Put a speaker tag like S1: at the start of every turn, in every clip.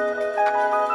S1: Love you, love you.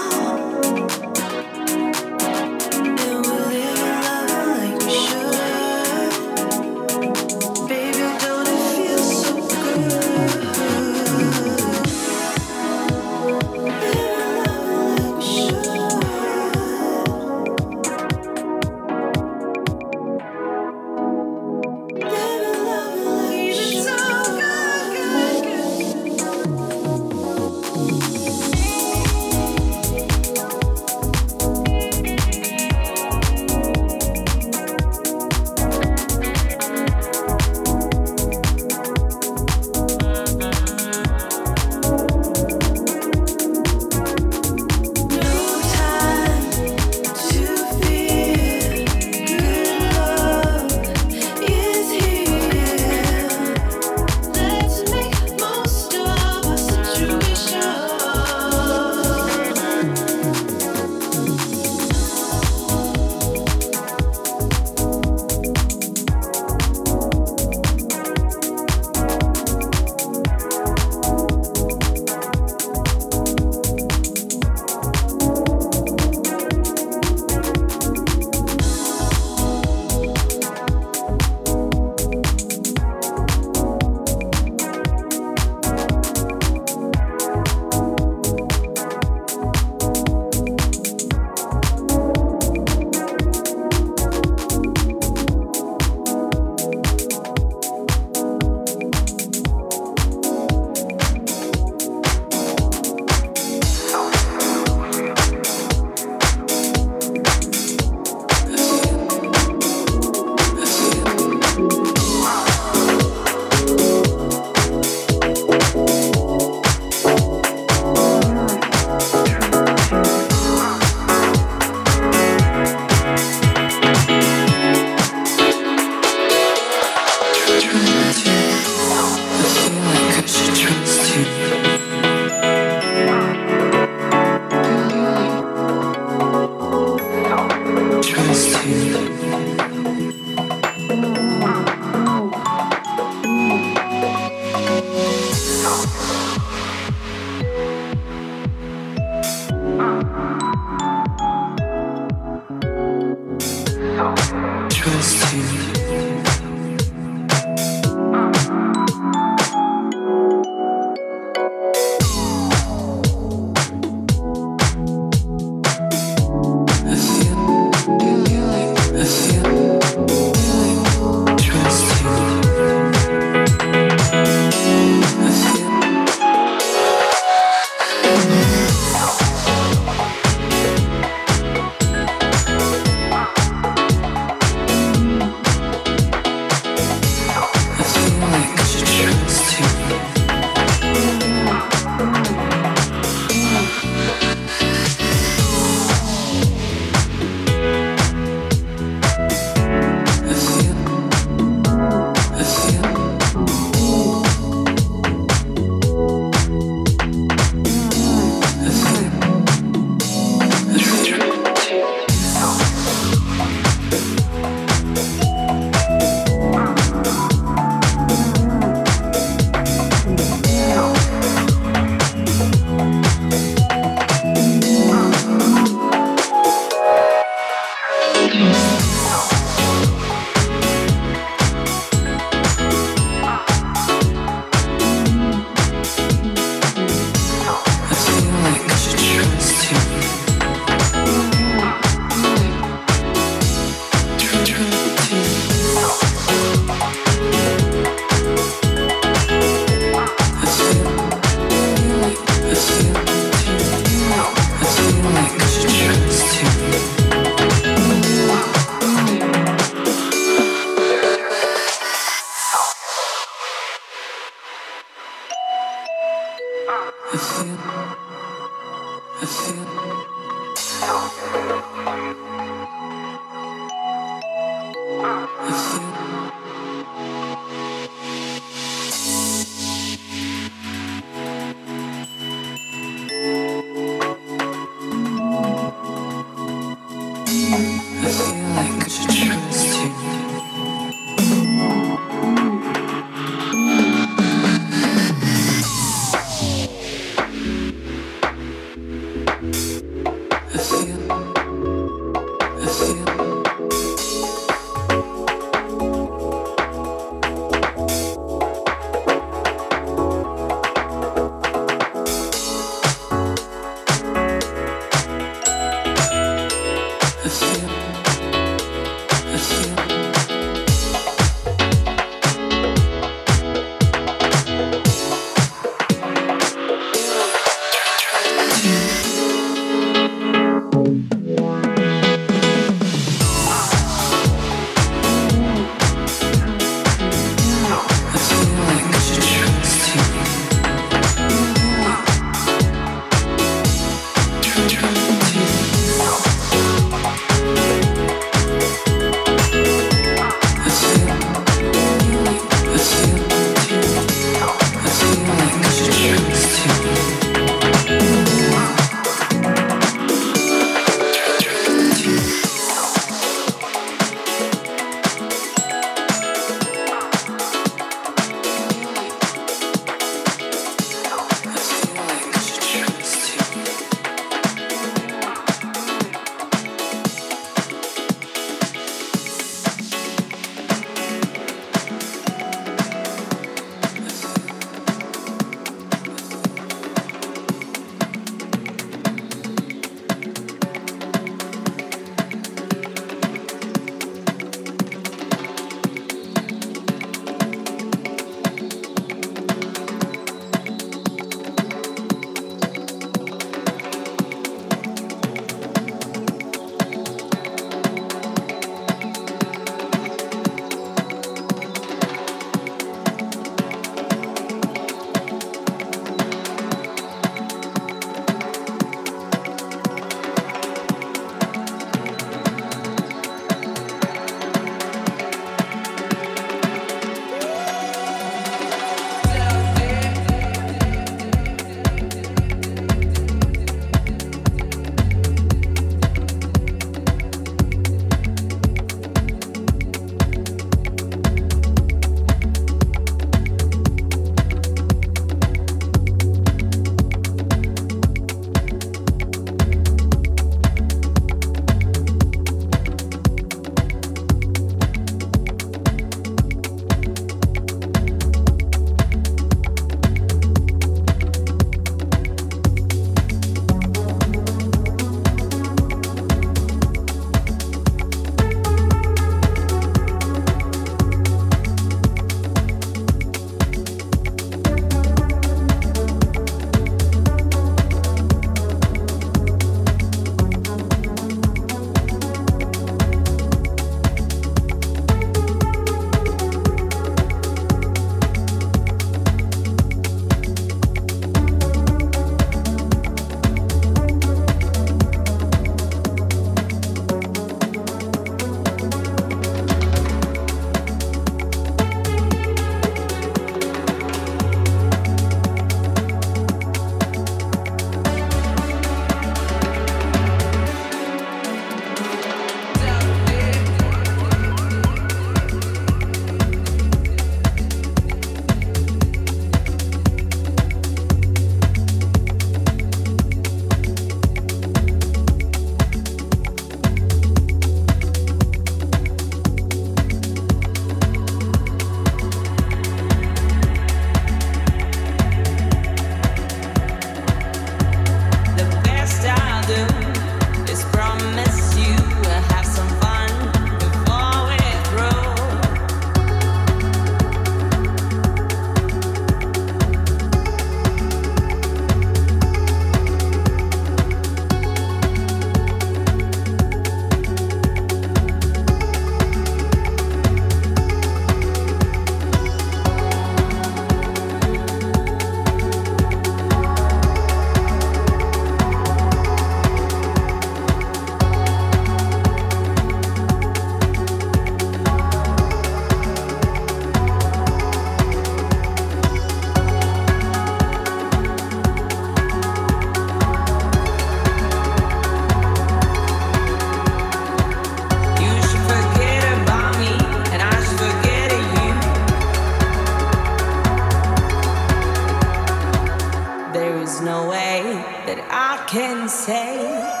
S1: I can say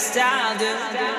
S1: best I'll do.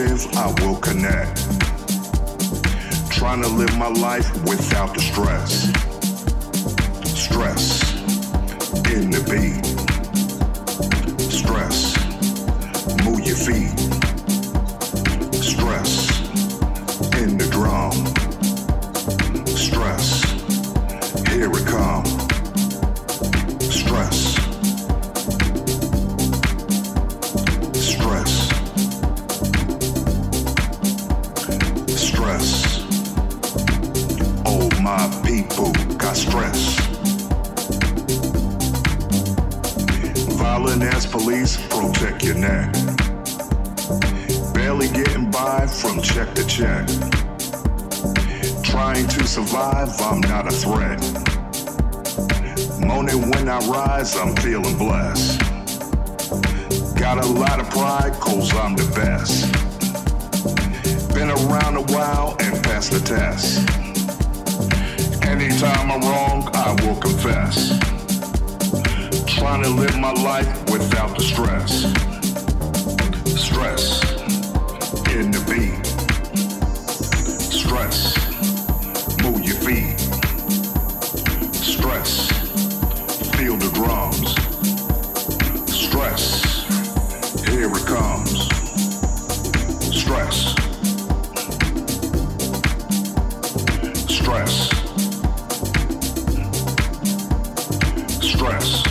S2: I will connect. Trying to live my life without the stress. Hollering ass police, protect your neck. Barely getting by from check to check. Trying to survive, I'm not a threat. Moaning when I rise, I'm feeling blessed. Got a lot of pride, cause I'm the best. Been around a while and passed the test. Anytime I'm wrong, I will confess trying to live my life without the stress. Stress in the beat. Stress, move your feet. Stress, feel the drums. Stress, here it comes. Stress. Stress. Stress.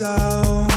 S2: sound.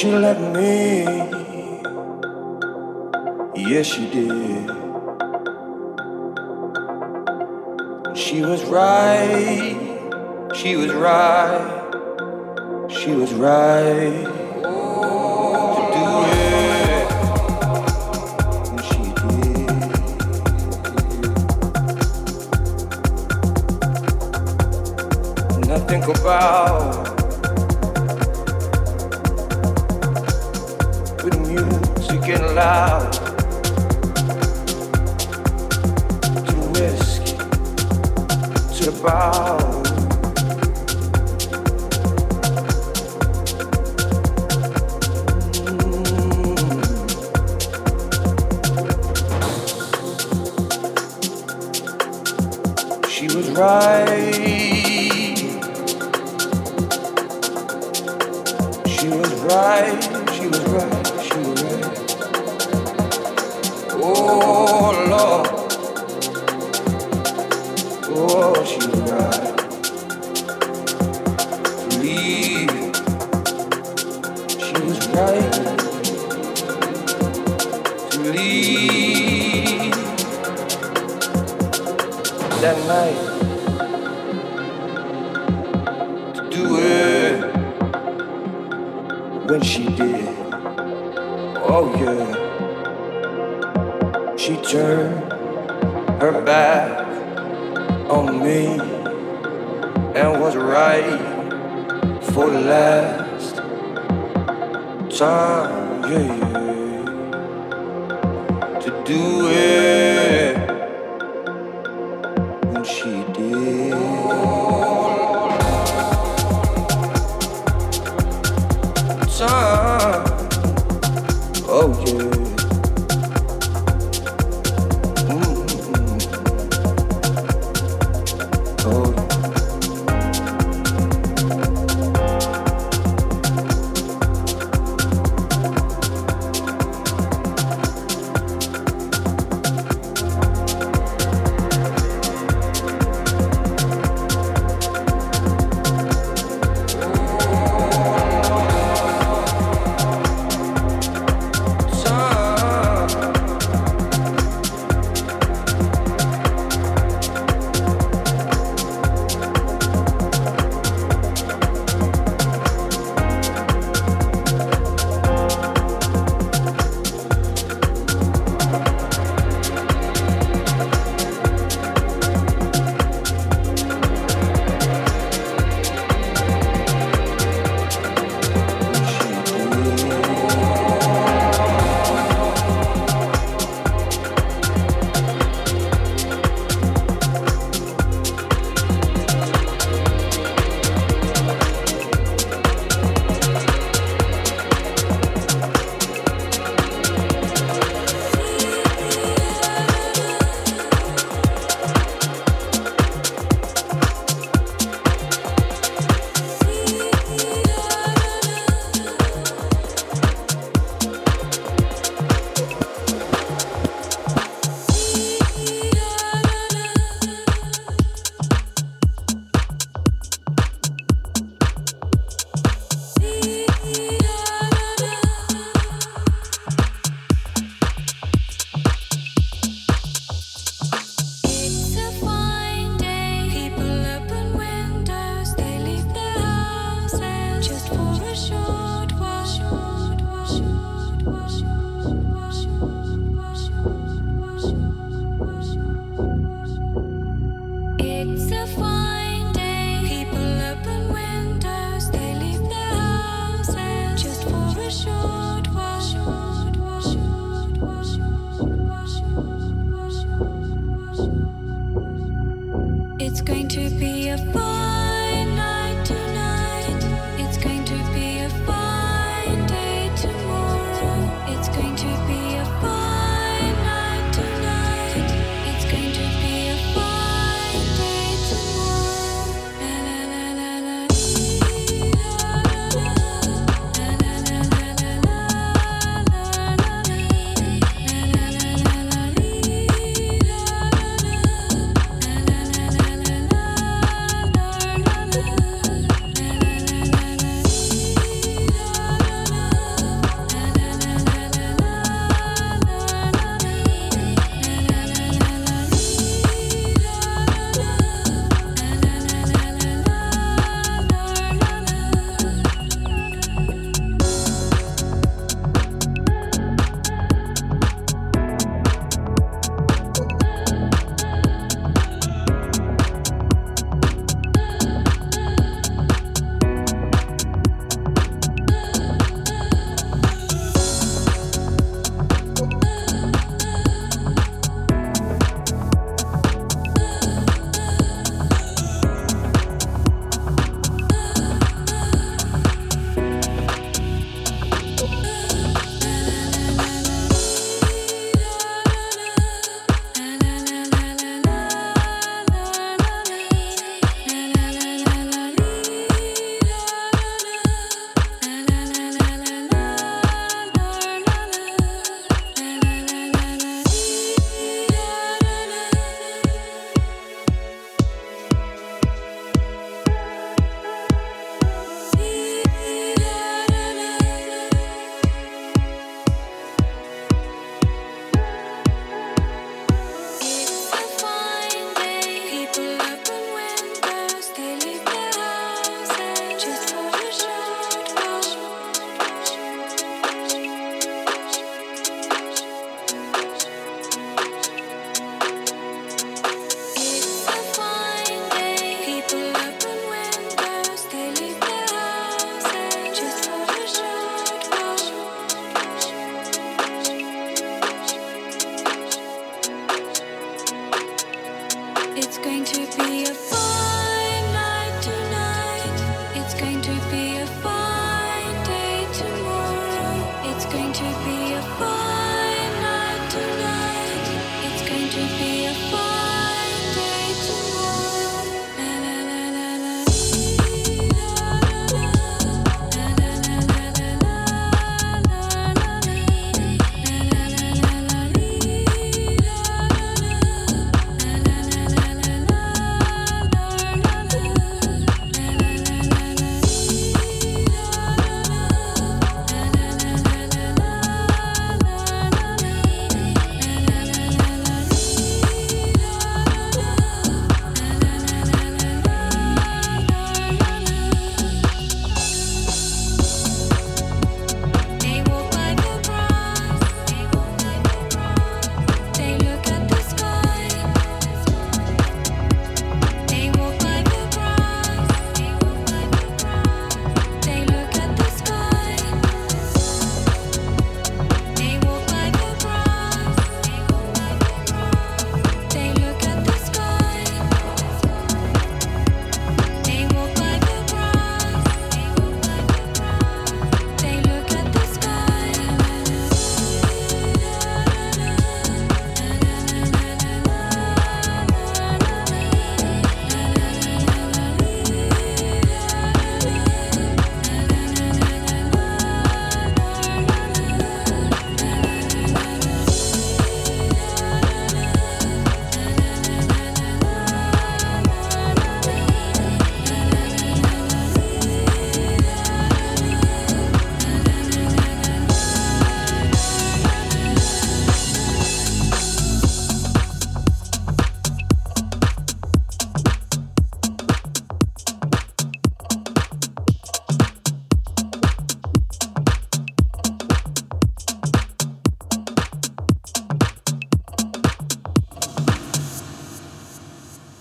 S3: She let me. Yes, she did.